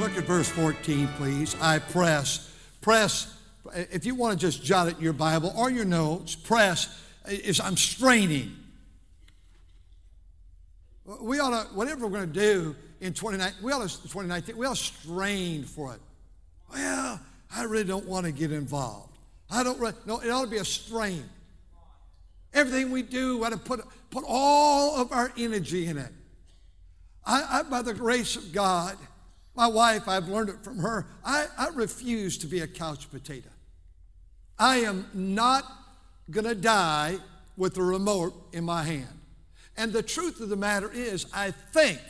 Look at verse 14, please. I press. Press, if you want to just jot it in your Bible or your notes, press is I'm straining. We ought to, whatever we're going to do in 2019, we ought to, 2019, we to strain for it. Well, I really don't want to get involved. I don't really, no, it ought to be a strain. Everything we do, we ought to put, put all of our energy in it. I, I, by the grace of God, my wife, I've learned it from her. I, I refuse to be a couch potato. I am not going to die with the remote in my hand. And the truth of the matter is, I think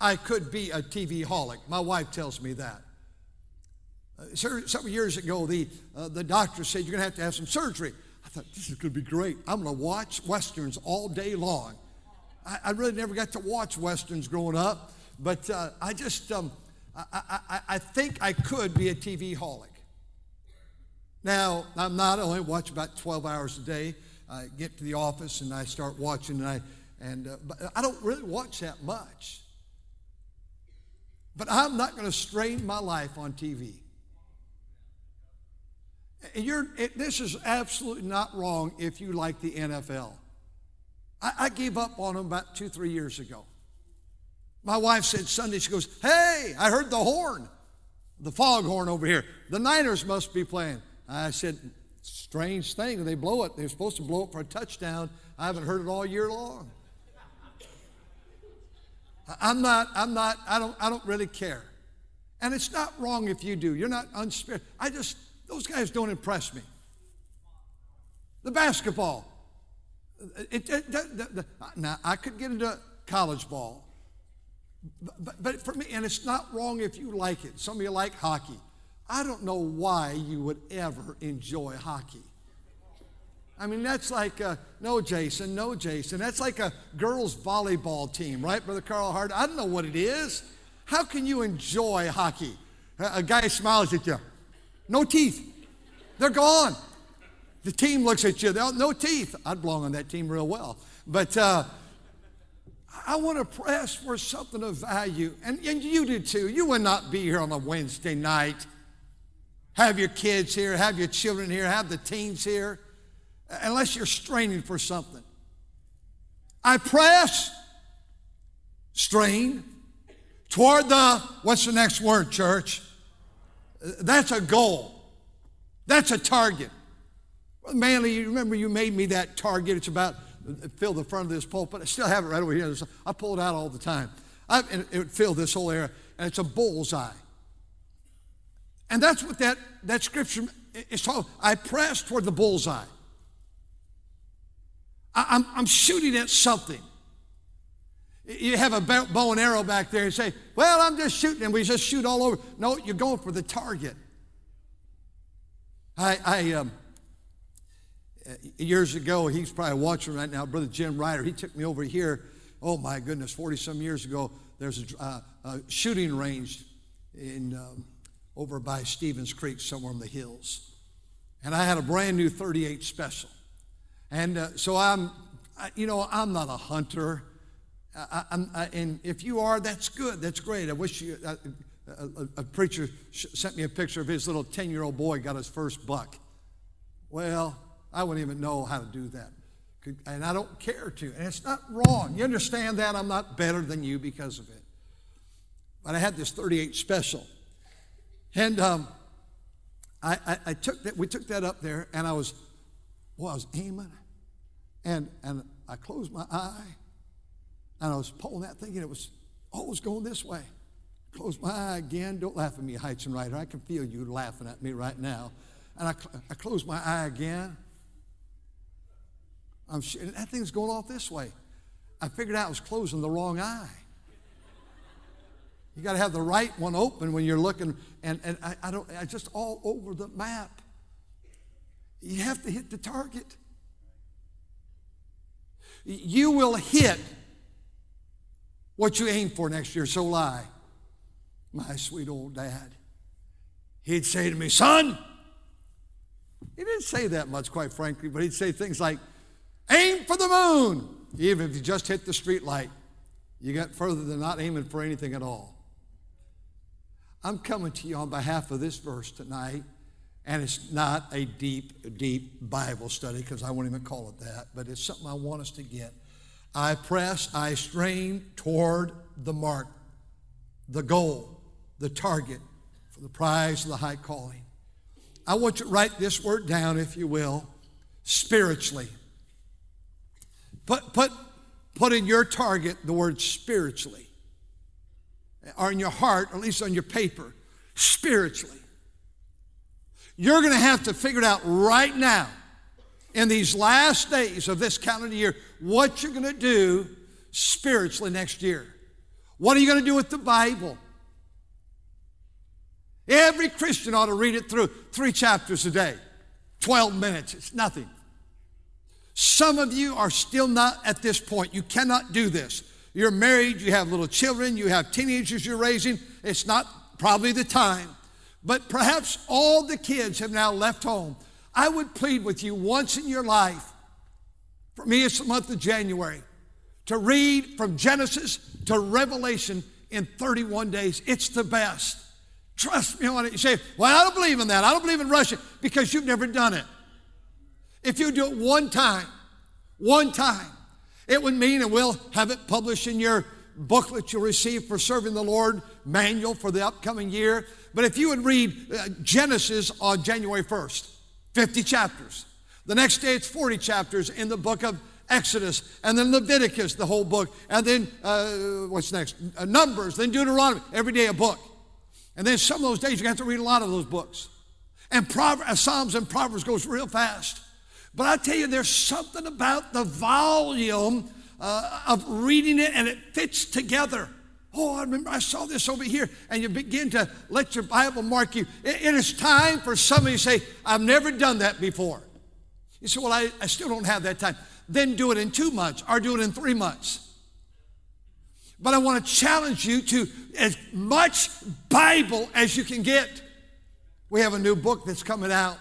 I could be a TV holic. My wife tells me that. Uh, several years ago, the, uh, the doctor said, You're going to have to have some surgery. I thought, This is going to be great. I'm going to watch Westerns all day long. I, I really never got to watch Westerns growing up. But uh, I just, um, I, I, I, think I could be a TV holic. Now, I'm not, I only watch about 12 hours a day. I get to the office and I start watching, and I, and, uh, but I don't really watch that much. But I'm not going to strain my life on TV. You're, it, this is absolutely not wrong if you like the NFL. I, I gave up on them about two, three years ago. My wife said Sunday, she goes, Hey, I heard the horn, the foghorn over here. The Niners must be playing. I said, Strange thing, they blow it. They're supposed to blow it for a touchdown. I haven't heard it all year long. I'm not, I'm not, I don't, I don't really care. And it's not wrong if you do. You're not unspirit. I just, those guys don't impress me. The basketball. It, it, it, now, I could get into college ball. But, but for me, and it's not wrong if you like it. Some of you like hockey. I don't know why you would ever enjoy hockey. I mean, that's like, a, no, Jason, no, Jason. That's like a girls' volleyball team, right, Brother Carl Hart? I don't know what it is. How can you enjoy hockey? A, guy smiles at you. No teeth. They're gone. The team looks at you. No teeth. I'd belong on that team real well. But, uh, I want to press for something of value. And, and you do too. You would not be here on a Wednesday night. Have your kids here, have your children here, have the teens here, unless you're straining for something. I press, strain, toward the, what's the next word, church? That's a goal. That's a target. Manley, you remember you made me that target. It's about fill the front of this pulpit. I still have it right over here. I pull it out all the time. I, and it would fill this whole area, and it's a bullseye. And that's what that, that scripture is called. I press toward the bullseye. I, I'm, I'm shooting at something. You have a bow and arrow back there and say, Well, I'm just shooting, and we just shoot all over. No, you're going for the target. I, I um, years ago, he's probably watching right now, Brother Jim Ryder. He took me over here, oh my goodness, 40 some years ago. There's a, uh, a shooting range in, um, over by Stevens Creek, somewhere in the hills. And I had a brand new 38 special. And uh, so I'm, I, you know, I'm not a hunter. I, I, and if you are, that's good. That's great. I wish you, uh, a, a, preacher sent me a picture of his little 10 year old boy got his first buck. Well, I wouldn't even know how to do that. And I don't care to. And it's not wrong. You understand that? I'm not better than you because of it. But I had this 38 special. And um, I, I, I, took that, we took that up there, and I was, well, I was aiming. And, and I closed my eye, and I was pulling that thing, and it was, it going this way. Close my eye again. Don't laugh at me, Heights and Ryder. I can feel you laughing at me right now. And I, I closed my eye again, I'm that thing's going off this way. I figured out I was closing the wrong eye. You got to have the right one open when you're looking, and, and I, I don't, I just all over the map. You have to hit the target. You will hit what you aim for next year. So will I. My sweet old dad. He'd say to me, son, he didn't say that much, quite frankly, but he'd say things like, aim for the moon, even if you just hit the street light. You got further than not aiming for anything at all. I'm coming to you on behalf of this verse tonight, and it's not a deep, deep Bible study because I won't even call it that, but it's something I want us to get. I press, I strain toward the mark, the goal, the target for the prize of the high calling. I want you to write this word down, if you will, spiritually. Put, put, put in your target the word spiritually, or in your heart, or at least on your paper, spiritually. You're going to have to figure it out right now, in these last days of this calendar year, what you're going to do spiritually next year. What are you going to do with the Bible? Every Christian ought to read it through three chapters a day, 12 minutes. It's nothing. Some of you are still not at this point. You cannot do this. You're married, you have little children, you have teenagers you're raising. It's not probably the time. But perhaps all the kids have now left home. I would plead with you once in your life, for me it's the month of January, to read from Genesis to Revelation in 31 days. It's the best. Trust me on it. You say, Well, I don't believe in that. I don't believe in Russia because you've never done it. If you do it one time, one time, it would mean, and we'll have it published in your booklet you'll receive for serving the Lord manual for the upcoming year. But if you would read uh, Genesis on January 1st, 50 chapters. The next day it's 40 chapters in the book of Exodus, and then Leviticus, the whole book, and then uh, what's next? Uh, Numbers, then Deuteronomy, every day a book. And then some of those days you have to read a lot of those books. And Proverbs, uh, Psalms and Proverbs goes real fast. But I tell you, there's something about the volume uh, of reading it and it fits together. Oh, I remember I saw this over here, and you begin to let your Bible mark you. it, it is time for somebody to say, I've never done that before. You say, Well, I, I still don't have that time. Then do it in two months or do it in three months. But I want to challenge you to as much Bible as you can get. We have a new book that's coming out,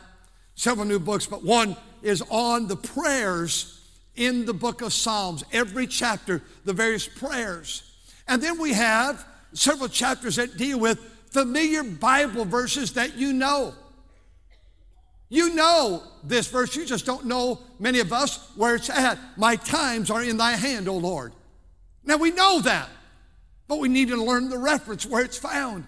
several new books, but one is on the prayers in the book of Psalms. Every chapter, the various prayers. And then we have several chapters that deal with familiar Bible verses that you know. You know this verse, you just don't know, many of us, where it's at. My times are in thy hand, O Lord. Now we know that, but we need to learn the reference where it's found.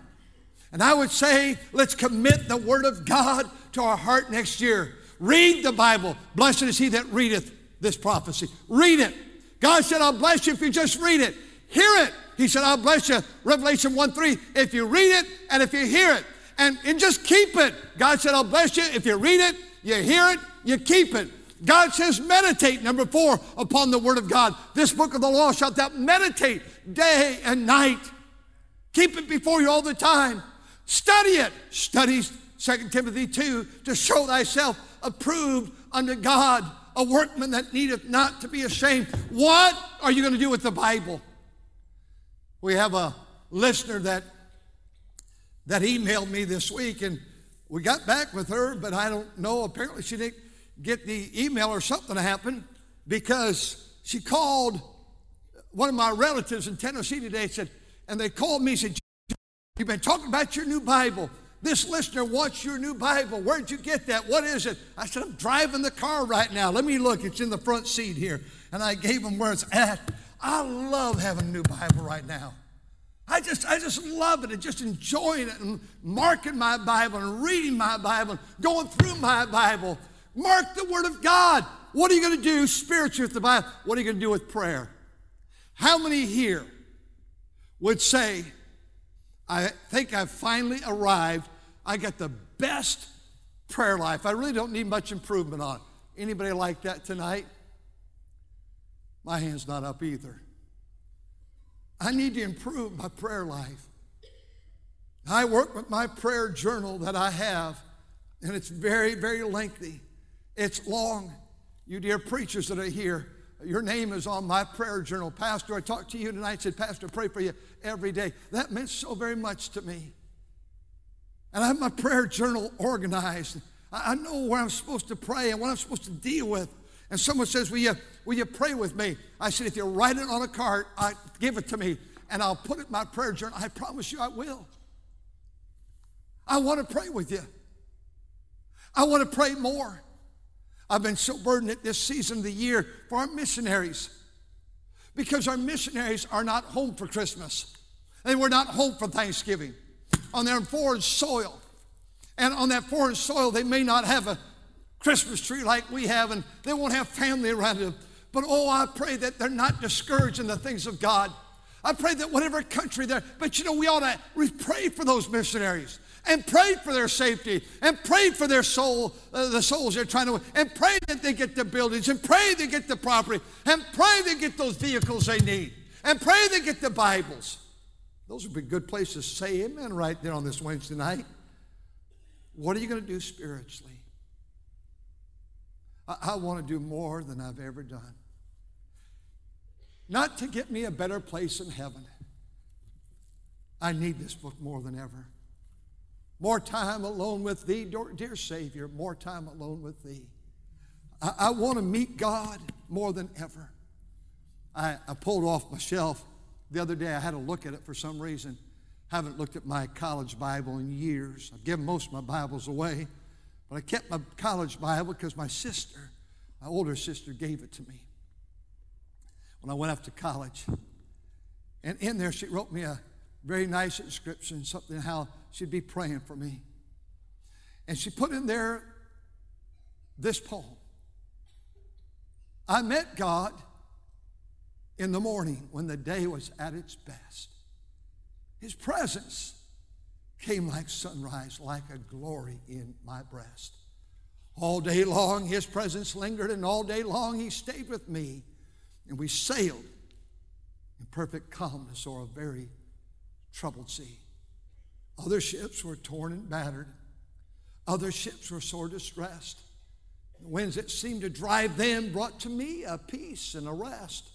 And I would say, let's commit the Word of God to our heart next year. Read the Bible. Blessed is he that readeth this prophecy. Read it. God said, I'll bless you if you just read it. Hear it. He said, I'll bless you. Revelation 1 3, if you read it and if you hear it. And, and just keep it. God said, I'll bless you if you read it, you hear it, you keep it. God says, meditate, number four, upon the word of God. This book of the law shalt thou meditate day and night. Keep it before you all the time. Study it. Study 2 Timothy 2 to show thyself approved unto God, a workman that needeth not to be ashamed. What are you going to do with the Bible? We have a listener that that emailed me this week, and we got back with her, but I don't know. Apparently, she didn't get the email or something happened because she called one of my relatives in Tennessee today. and Said, and they called me. and Said, "You've been talking about your new Bible." This listener wants your new Bible. Where'd you get that? What is it? I said, I'm driving the car right now. Let me look. It's in the front seat here. And I gave him where it's at. I love having a new Bible right now. I just, I just love it and just enjoying it and marking my Bible and reading my Bible and going through my Bible. Mark the Word of God. What are you going to do spiritually with the Bible? What are you going to do with prayer? How many here would say, I think I've finally arrived. I got the best prayer life. I really don't need much improvement on. Anybody like that tonight? My hand's not up either. I need to improve my prayer life. I work with my prayer journal that I have, and it's very, very lengthy. It's long. You dear preachers that are here, your name is on my prayer journal. Pastor, I talked to you tonight, said, Pastor, pray for you every day. That meant so very much to me. And I have my prayer journal organized. I know where I'm supposed to pray and what I'm supposed to deal with. And someone says, Will you, will you pray with me? I said, If you write it on a card, I, give it to me and I'll put it in my prayer journal. I promise you I will. I want to pray with you. I want to pray more. I've been so burdened at this season of the year for our missionaries because our missionaries are not home for Christmas. They were not home for Thanksgiving on their foreign soil. And on that foreign soil, they may not have a Christmas tree like we have, and they won't have family around them. But oh, I pray that they're not discouraged in the things of God. I pray that whatever country they're, but you know, we ought to pray for those missionaries and pray for their safety and pray for their soul, uh, the souls they're trying to, and pray that they get the buildings and pray they get the property and pray they get those vehicles they need and pray they get the Bibles. Those would be good places to say amen right there on this Wednesday night. What are you going to do spiritually? I, I want to do more than I've ever done. Not to get me a better place in heaven. I need this book more than ever. More time alone with thee, dear Savior, more time alone with thee. I, I want to meet God more than ever. I, I pulled off my shelf the other day. I had to look at it for some reason. Haven't looked at my college Bible in years. I've given most of my Bibles away, but I kept my college Bible because my sister, my older sister, gave it to me when I went off to college. And in there, she wrote me a very nice inscription, something how she'd be praying for me. And she put in there this poem I met God in the morning when the day was at its best. His presence came like sunrise, like a glory in my breast. All day long, His presence lingered, and all day long, He stayed with me. And we sailed in perfect calmness o'er a very troubled sea. Other ships were torn and battered. Other ships were sore distressed. The winds that seemed to drive them brought to me a peace and a rest.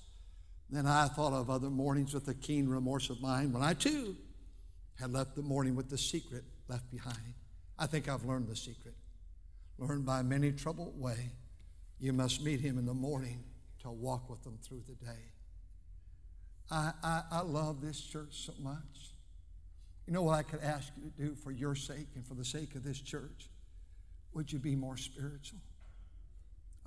Then I thought of other mornings with a keen remorse of mine when I too had left the morning with the secret left behind. I think I've learned the secret. Learned by many troubled way. You must meet him in the morning to walk with them through the day. I, I, I love this church so much. You know what I could ask you to do for your sake and for the sake of this church? Would you be more spiritual?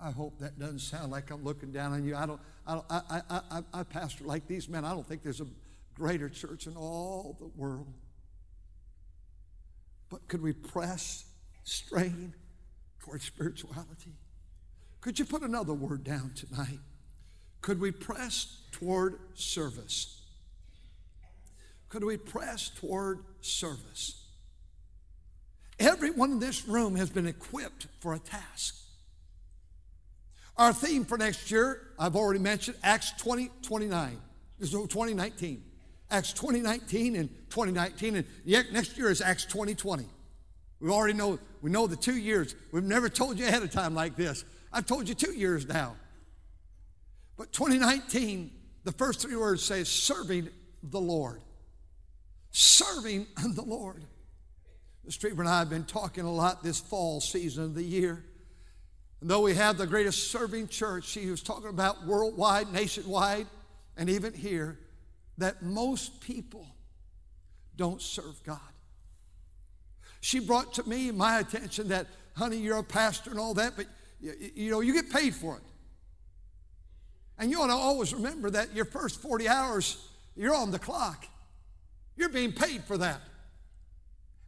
I hope that doesn't sound like I'm looking down on you. I don't, I, don't, I, I, I, I I, pastor like these men. I don't think there's a greater church in all the world. But could we press, strain toward spirituality? Could you put another word down tonight? Could we press toward service? Could we press toward service? Everyone in this room has been equipped for a task. Our theme for next year, I've already mentioned Acts 20, 29. This is 2019. Acts 2019 and 2019. And next year is Acts 2020. We already know, we know the two years. We've never told you ahead of time like this. I've told you two years now. But 2019, the first three words say serving the Lord. Serving the Lord. Mr. Trieber and I have been talking a lot this fall season of the year and though we have the greatest serving church, she was talking about worldwide, nationwide, and even here, that most people don't serve God. She brought to me my attention that, honey, you're a pastor and all that, but you, you know, you get paid for it. And you ought to always remember that your first 40 hours, you're on the clock. You're being paid for that.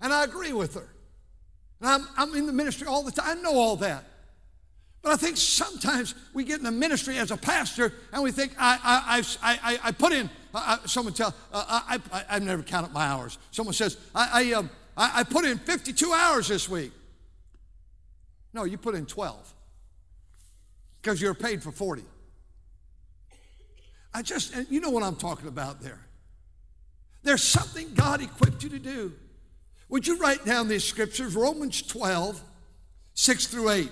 And I agree with her. And I'm, I'm in the ministry all the time. I know all that. But I think sometimes we get in the ministry as a pastor and we think, I, I, I, I, I put in, I, someone tell, uh, I, I, I've never counted my hours. Someone says, I, I, um, I, I put in 52 hours this week. No, you put in 12 because you're paid for 40. I just, you know what I'm talking about there. There's something God equipped you to do. Would you write down these scriptures? Romans 12, 6 through 8.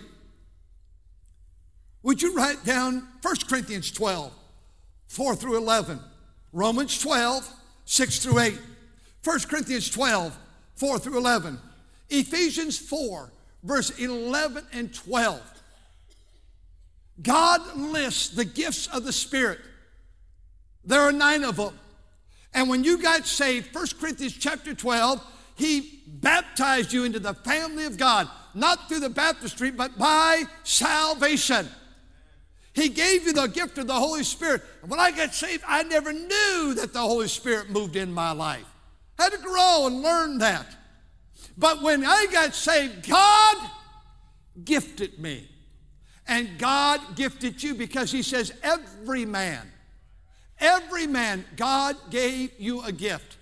Would you write down 1 Corinthians 12, 4 through 11? Romans 12, 6 through 8. 1 Corinthians 12, 4 through 11. Ephesians 4, verse 11 and 12. God lists the gifts of the Spirit. There are nine of them. And when you got saved, 1 Corinthians chapter 12, he baptized you into the family of God, not through the baptistry, but by salvation. He gave you the gift of the Holy Spirit. And when I got saved, I never knew that the Holy Spirit moved in my life. I had to grow and learn that. But when I got saved, God gifted me. And God gifted you because He says, every man, every man, God gave you a gift.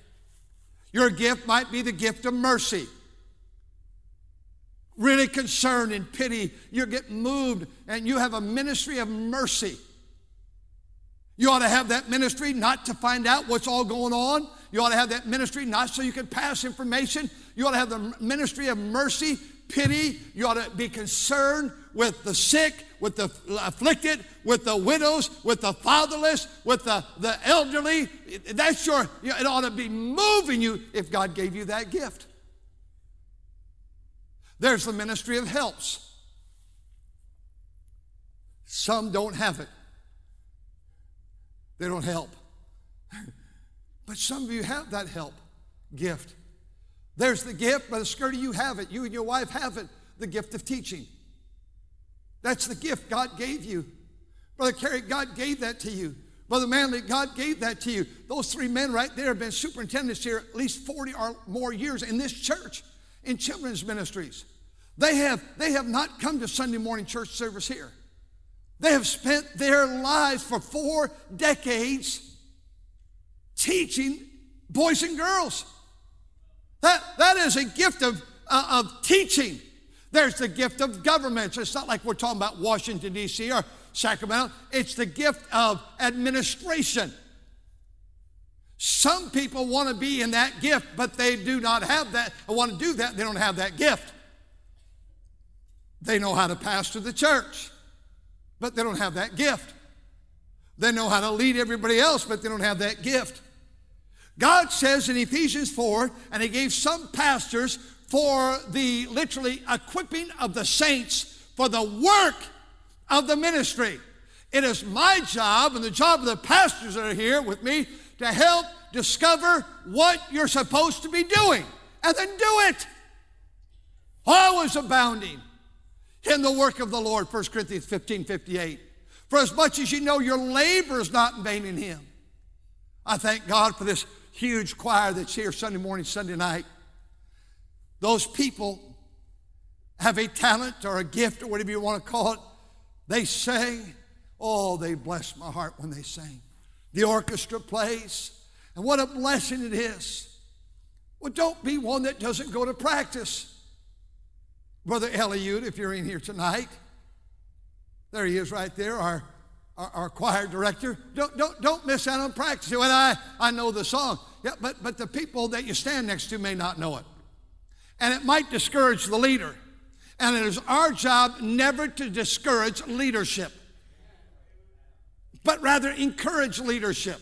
Your gift might be the gift of mercy. Really concerned and pity. You're getting moved and you have a ministry of mercy. You ought to have that ministry not to find out what's all going on. You ought to have that ministry not so you can pass information. You ought to have the ministry of mercy, pity. You ought to be concerned with the sick, with the afflicted, with the widows, with the fatherless, with the, the elderly. That's your, it ought to be moving you if God gave you that gift. There's the ministry of helps. Some don't have it, they don't help. But some of you have that help gift. There's the gift, Brother Skirty, you have it. You and your wife have it the gift of teaching. That's the gift God gave you. Brother Carey, God gave that to you. Brother Manley, God gave that to you. Those three men right there have been superintendents here at least 40 or more years in this church, in children's ministries. They have, they have not come to Sunday morning church service here. They have spent their lives for four decades teaching boys and girls. That, that is a gift of, uh, of teaching. There's the gift of governments. It's not like we're talking about Washington, D.C. or Sacramento. It's the gift of administration. Some people want to be in that gift, but they do not have that. I want to do that, they don't have that gift. They know how to pastor the church, but they don't have that gift. They know how to lead everybody else, but they don't have that gift. God says in Ephesians 4, and He gave some pastors for the literally equipping of the saints for the work of the ministry. It is my job and the job of the pastors that are here with me to help discover what you're supposed to be doing and then do it. Always abounding in the work of the Lord, 1 Corinthians 15 58. For as much as you know your labor is not in vain in Him. I thank God for this huge choir that's here Sunday morning, Sunday night. Those people have a talent or a gift or whatever you want to call it. They sing. Oh, they bless my heart when they sing. The orchestra plays. And what a blessing it is. Well, don't be one that doesn't go to practice. Brother Eliud, if you're in here tonight, there he is right there, our, our, our, choir director. Don't, don't, don't miss out on practice. When I, I know the song. Yeah, but, but the people that you stand next to may not know it and it might discourage the leader. And it is our job never to discourage leadership, but rather encourage leadership.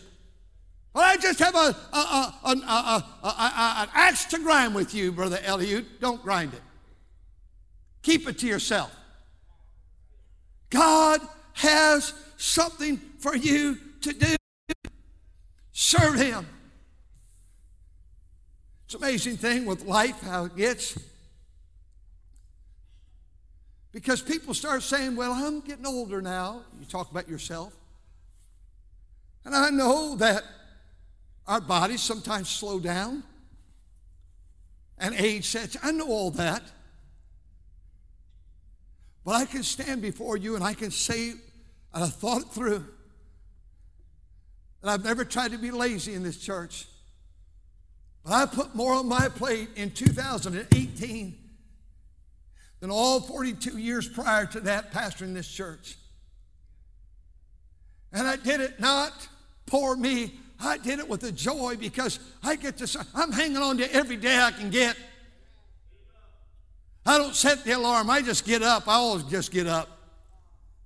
Well, I just have a, a, a, an axe to grind with you, Brother Eliud. Don't grind it. Keep it to yourself. God has something for you to do. Serve Him. It's amazing thing with life, how it gets. Because people start saying, Well, I'm getting older now. You talk about yourself. And I know that our bodies sometimes slow down and age sets. I know all that. But I can stand before you and I can say, and I thought it through, and I've never tried to be lazy in this church. But I put more on my plate in 2018 than all 42 years prior to that pastoring this church. And I did it not for me. I did it with a joy because I get to, I'm hanging on to every day I can get. I don't set the alarm. I just get up. I always just get up.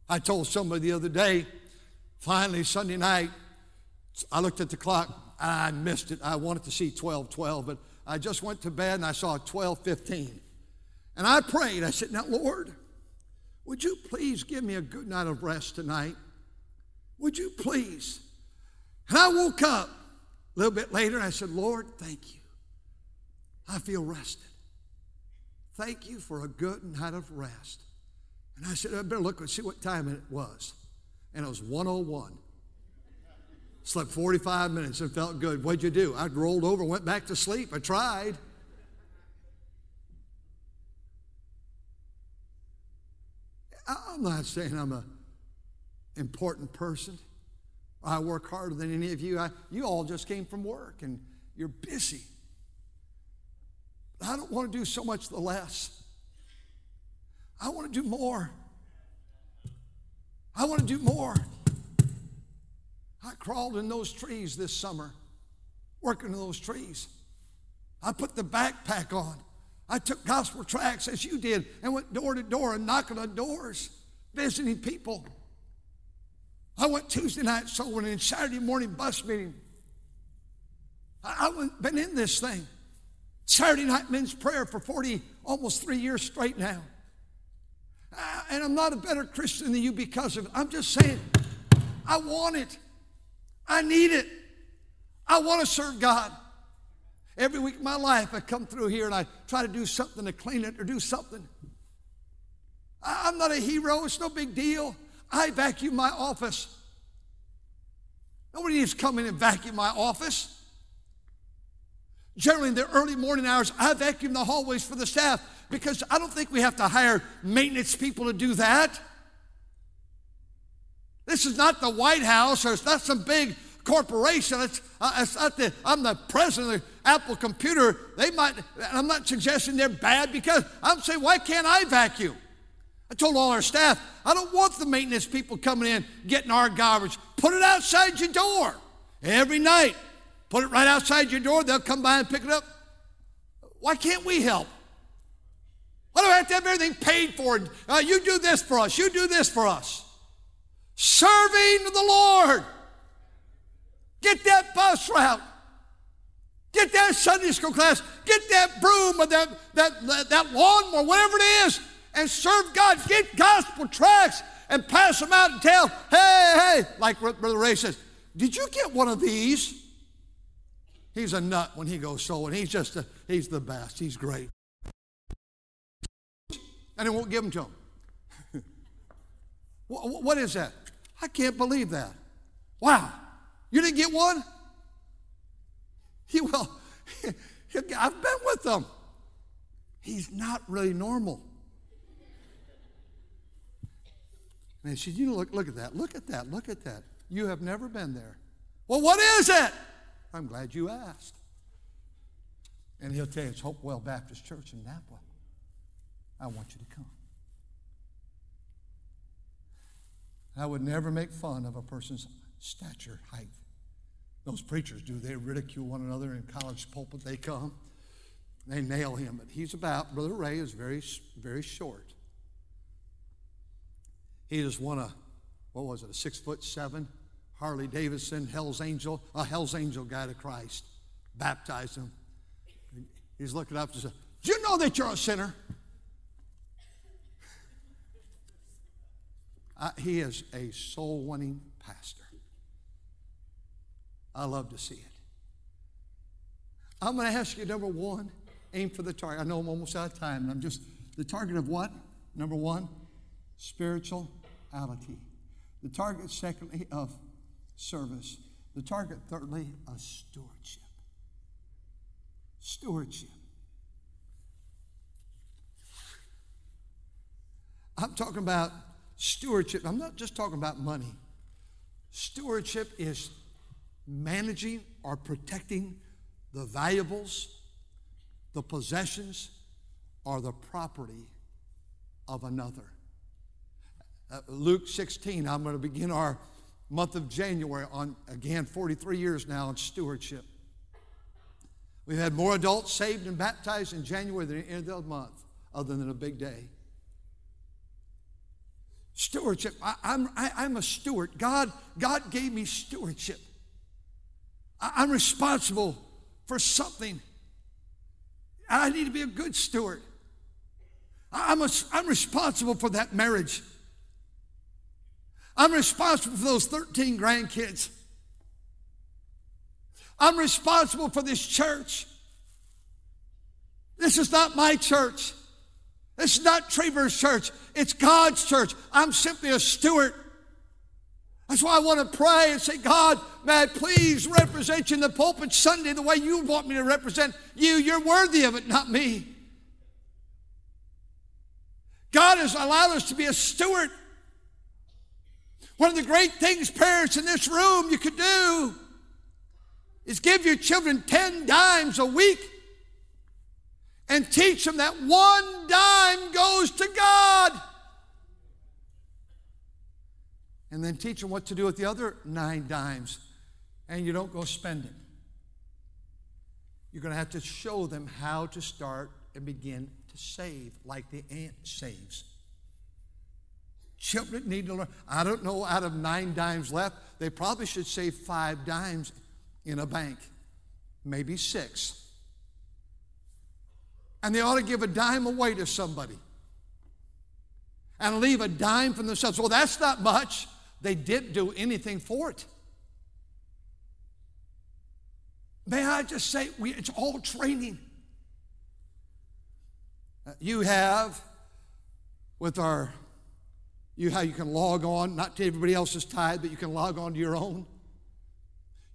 I told somebody the other day, finally, Sunday night, I looked at the clock. I missed it. I wanted to see 12 12, but I just went to bed and I saw 12 15. And I prayed. I said, Now, Lord, would you please give me a good night of rest tonight? Would you please? And I woke up a little bit later and I said, Lord, thank you. I feel rested. Thank you for a good night of rest. And I said, I better look and see what time it was. And it was 101. Slept 45 minutes and felt good. What'd you do? I rolled over, went back to sleep. I tried. I'm not saying I'm an important person. I work harder than any of you. I, you all just came from work and you're busy. I don't want to do so much the less. I want to do more. I want to do more. I crawled in those trees this summer, working in those trees. I put the backpack on. I took gospel tracts as you did and went door to door and knocking on doors, visiting people. I went Tuesday night soul winning and Saturday morning bus meeting. I, have been in this thing. Saturday night men's prayer for 40, almost three years straight now. Uh, and I'm not a better Christian than you because of it. I'm just saying, I want it. I need it. I want to serve God. Every week of my life, I come through here and I try to do something to clean it or do something. I'm not a hero, it's no big deal. I vacuum my office. Nobody needs to come in and vacuum my office. Generally, in the early morning hours, I vacuum the hallways for the staff because I don't think we have to hire maintenance people to do that. This is not the White House or it's not some big corporation. It's, uh, it's not the, I'm the president of the Apple Computer. They might, I'm not suggesting they're bad because I'm saying, why can't I vacuum? I told all our staff, I don't want the maintenance people coming in getting our garbage. Put it outside your door every night. Put it right outside your door. They'll come by and pick it up. Why can't we help? Why do I have to have everything paid for? Uh, you do this for us. You do this for us. Serving the Lord. Get that bus route. Get that Sunday school class. Get that broom or that, that, that, lawnmower, whatever it is, and serve God. Get gospel tracts and pass them out and tell, hey, hey, like Brother Ray says, did you get one of these? He's a nut when he goes sowing. He's just a, he's the best. He's great. And it won't give them to him. what is that? I can't believe that. Wow. You didn't get one? He will. I've been with them. He's not really normal. And she said, You look, look at that, look at that, look at that. You have never been there. Well, what is it? I'm glad you asked. And he'll tell you it's Hopewell Baptist Church in Napa. I want you to come. I would never make fun of a person's stature, height. Those preachers do. They ridicule one another in college pulpit. They come, they nail him. But he's about, Brother Ray is very, very short. He just won a, what was it, a six foot seven Harley Davidson, Hell's Angel, a Hell's Angel guy to Christ, baptized him. He's looking up and said, Do you know that you're a sinner? He is a soul winning pastor. I love to see it. I'm going to ask you number one, aim for the target. I know I'm almost out of time, and I'm just the target of what? Number one, spirituality. The target, secondly, of service. The target, thirdly, a stewardship. Stewardship. I'm talking about stewardship. I'm not just talking about money. Stewardship is managing or protecting the valuables, the possessions, or the property of another. Uh, Luke 16, I'm going to begin our month of January on, again, 43 years now in stewardship. We've had more adults saved and baptized in January than of the month other than a big day. Stewardship. I, I'm, I, am i a steward. God, God gave me stewardship. I, I'm responsible for something. I need to be a good steward. I'm, a, I'm responsible for that marriage. I'm responsible for those 13 grandkids. I'm responsible for this church. This is not my church. This is not Trieber's church. It's God's church. I'm simply a steward. That's why I want to pray and say, God, may I please represent you in the pulpit Sunday the way you want me to represent you. You're worthy of it, not me. God has allowed us to be a steward. One of the great things, parents, in this room you could do is give your children 10 dimes a week and teach them that one dime goes to God. And then teach them what to do with the other nine dimes. And you don't go spend it. You're going to have to show them how to start and begin to save like the ant saves. Children need to learn. I don't know, out of nine dimes left, they probably should save five dimes in a bank, maybe six. And they ought to give a dime away to somebody and leave a dime for themselves. Well, that's not much. They didn't do anything for it. May I just say, we, it's all training. Uh, you have, with our, you how you can log on, not to everybody else's tithe, but you can log on to your own.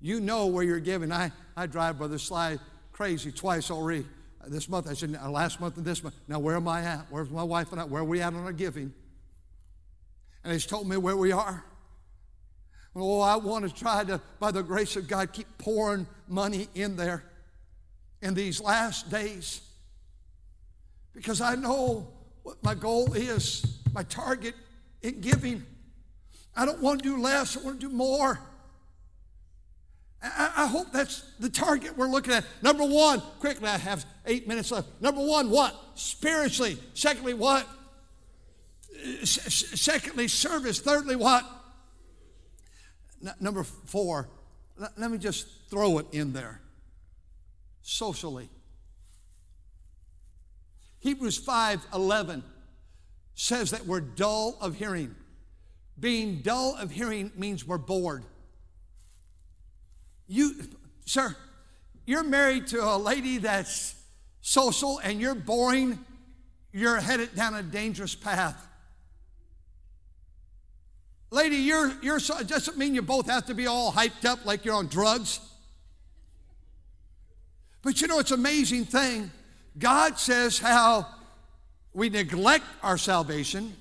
You know where you're giving. I, I drive Brother Sly crazy twice already this month. I said, last month and this month. Now, where am I at? Where's my wife and I? Where are we at on our giving? And he's told me where we are. Oh, I want to try to, by the grace of God, keep pouring money in there in these last days because I know what my goal is, my target in giving. I don't want to do less, I want to do more. I, I hope that's the target we're looking at. Number one, quickly, I have eight minutes left. Number one, what? Spiritually. Secondly, what? Secondly, service. Thirdly, what? N- number four, let me just throw it in there. Socially. Hebrews 5 11 says that we're dull of hearing. Being dull of hearing means we're bored. You, sir, you're married to a lady that's social and you're boring, you're headed down a dangerous path. Lady, you're, you're so, it doesn't mean you both have to be all hyped up like you're on drugs. But you know, it's amazing thing. God says how we neglect our salvation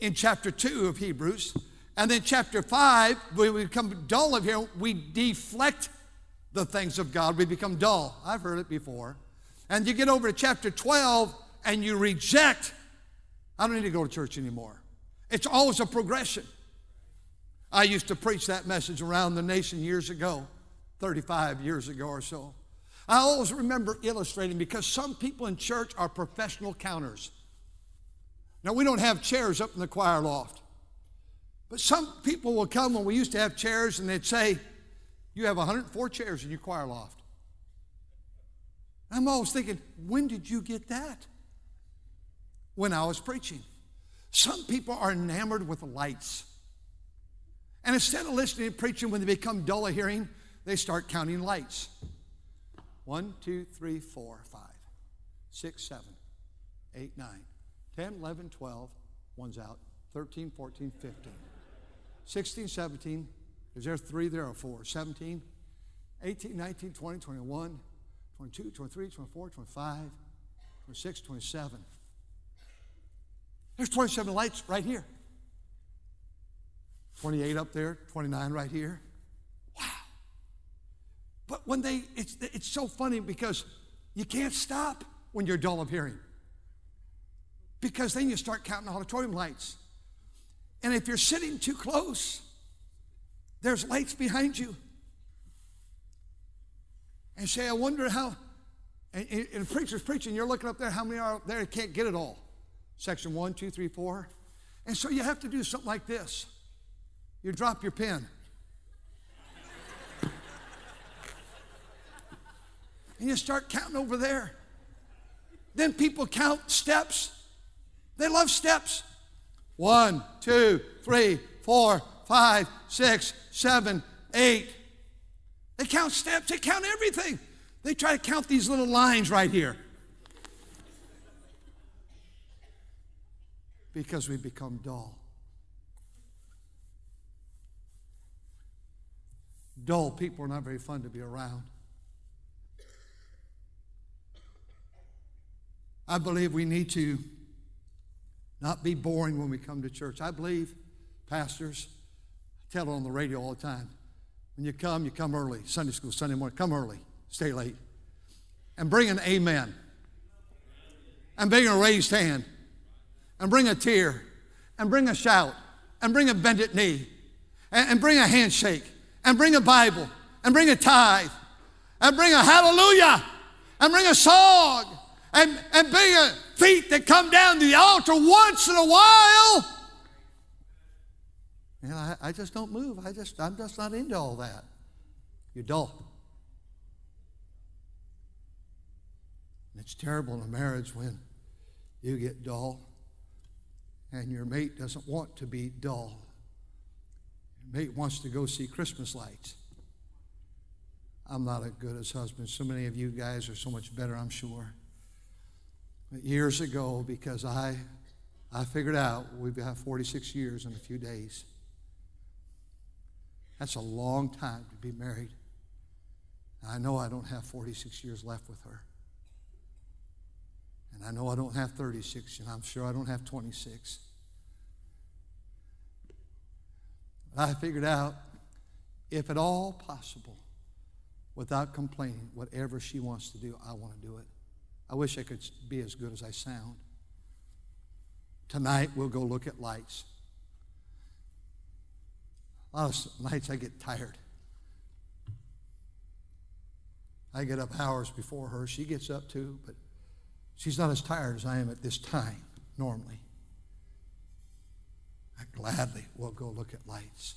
in chapter 2 of Hebrews. And then chapter 5, we become dull of here, we deflect the things of God. We become dull. I've heard it before. And you get over to chapter 12 and you reject, I don't need to go to church anymore. It's always a progression. I used to preach that message around the nation years ago, 35 years ago or so. I always remember illustrating because some people in church are professional counters. Now, we don't have chairs up in the choir loft, but some people will come when we used to have chairs and they'd say, You have 104 chairs in your choir loft. I'm always thinking, When did you get that? When I was preaching. Some people are enamored with lights. And instead of listening to preaching when they become dull of hearing, they start counting lights. One, two, three, four, five, six, seven, eight, nine, 10, 11, 12, one's out, 13, 14, 15, 16, 17, is there three there or four? 17, 18, 19, 20, 21, 22, 23, 24, 25, 26, 27. There's 27 lights right here. 28 up there, 29 right here. Wow. But when they, it's, it's so funny because you can't stop when you're dull of hearing. Because then you start counting auditorium lights. And if you're sitting too close, there's lights behind you. And say, I wonder how, And, and, preacher's preaching, you're looking up there, how many are up there? You can't get it all. Section one, two, three, four. And so you have to do something like this. You drop your pen. and you start counting over there. Then people count steps. They love steps. One, two, three, four, five, six, seven, eight. They count steps, they count everything. They try to count these little lines right here. Because we become dull. Dull people are not very fun to be around. I believe we need to not be boring when we come to church. I believe, pastors, I tell it on the radio all the time. When you come, you come early. Sunday school, Sunday morning, come early, stay late. And bring an amen. And bring a raised hand. And bring a tear. And bring a shout. And bring a bended knee. And, and bring a handshake. And bring a Bible. And bring a tithe. And bring a hallelujah. And bring a song and, and being a feet that come down to the altar once in a while. Know, I, I just don't move. I just, I'm just not into all that. You're dull. It's terrible in a marriage when you get dull and your mate doesn't want to be dull. Your mate wants to go see Christmas lights. I'm not as good as husband. So many of you guys are so much better, I'm sure years ago because I, I figured out we've got 46 years in a few days. That's a long time to be married. I know I don't have 46 years left with her. And I know I don't have 36, and I'm sure I don't have 26. But I figured out, if at all possible, without complaining, whatever she wants to do, I want to do it. I wish I could be as good as I sound. Tonight, we'll go look at lights. A lot of nights I get tired. I get up hours before her. She gets up too, but she's not as tired as I am at this time normally. I gladly will go look at lights.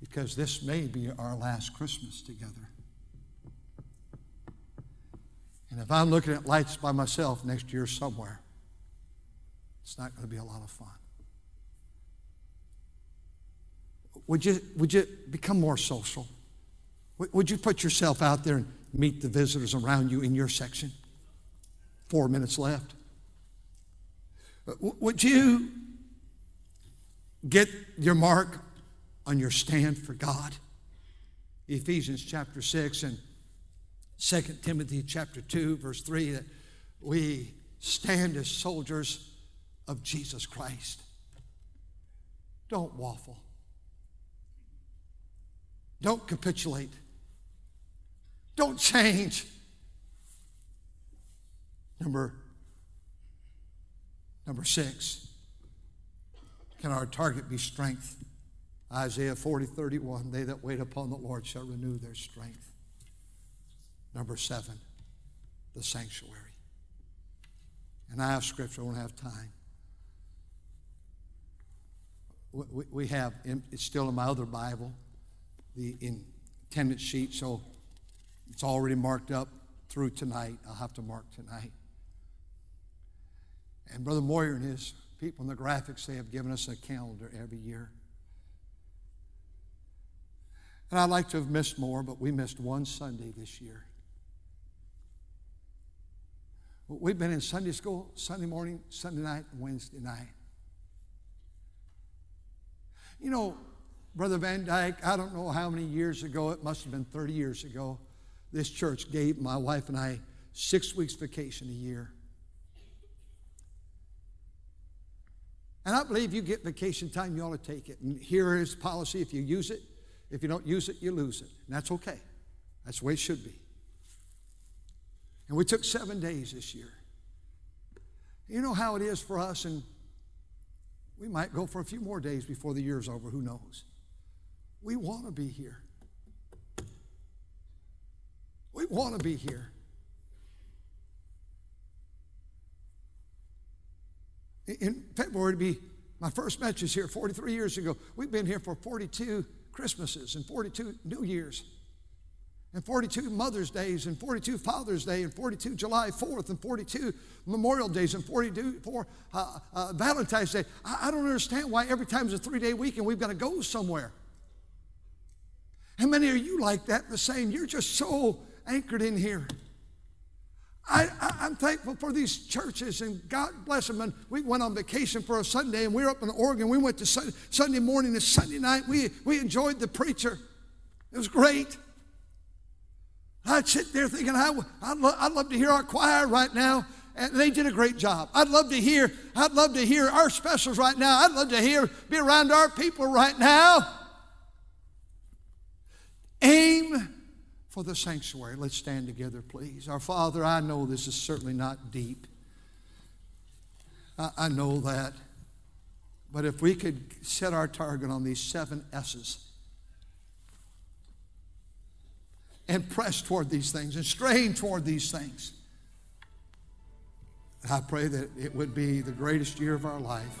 Because this may be our last Christmas together. And if I'm looking at lights by myself next year somewhere, it's not going to be a lot of fun. Would you, would you become more social? Would you put yourself out there and meet the visitors around you in your section? Four minutes left. Would you get your mark on your stand for God. Ephesians chapter 6 and 2 Timothy chapter 2, verse 3, that we stand as soldiers of Jesus Christ. Don't waffle. Don't capitulate. Don't change. Number, number six, can our target be strength? Isaiah 40, 31, they that wait upon the Lord shall renew their strength. Number seven, the sanctuary. And I have scripture, I won't have time. We, have, it's still in my other Bible, the attendance sheet, so it's already marked up through tonight. I'll have to mark tonight. And Brother Moyer and his people in the graphics, they have given us a calendar every year. And I'd like to have missed more, but we missed one Sunday this year. We've been in Sunday school, Sunday morning, Sunday night, Wednesday night. You know, Brother Van Dyke, I don't know how many years ago, it must have been 30 years ago, this church gave my wife and I six weeks vacation a year. And I believe you get vacation time, you ought to take it. And here is policy if you use it, if you don't use it, you lose it. And that's okay. That's the way it should be. And we took seven days this year. You know how it is for us, and we might go for a few more days before the year's over, who knows? We want to be here. We want to be here. In February, to be my first message here 43 years ago. We've been here for 42 Christmases and 42 New Year's and 42 Mother's Days and 42 Father's Day and 42 July 4th and 42 Memorial Days and 42 for, uh, uh, Valentine's Day. I, I don't understand why every time it's a three day weekend we've got to go somewhere. How many are you like that? The same. You're just so anchored in here. I, am thankful for these churches and God bless them. And we went on vacation for a Sunday and we were up in Oregon. We went to Sunday, Sunday morning and Sunday night. We, we enjoyed the preacher. It was great. I'd sit there thinking, I, I'd, lo- I'd love to hear our choir right now. And they did a great job. I'd love to hear, I'd love to hear our specials right now. I'd love to hear, be around our people right now. Aim for the sanctuary. Let's stand together, please. Our Father, I know this is certainly not deep. I, I know that. But if we could set our target on these seven S's, and press toward these things and strain toward these things. I pray that it would be the greatest year of our life.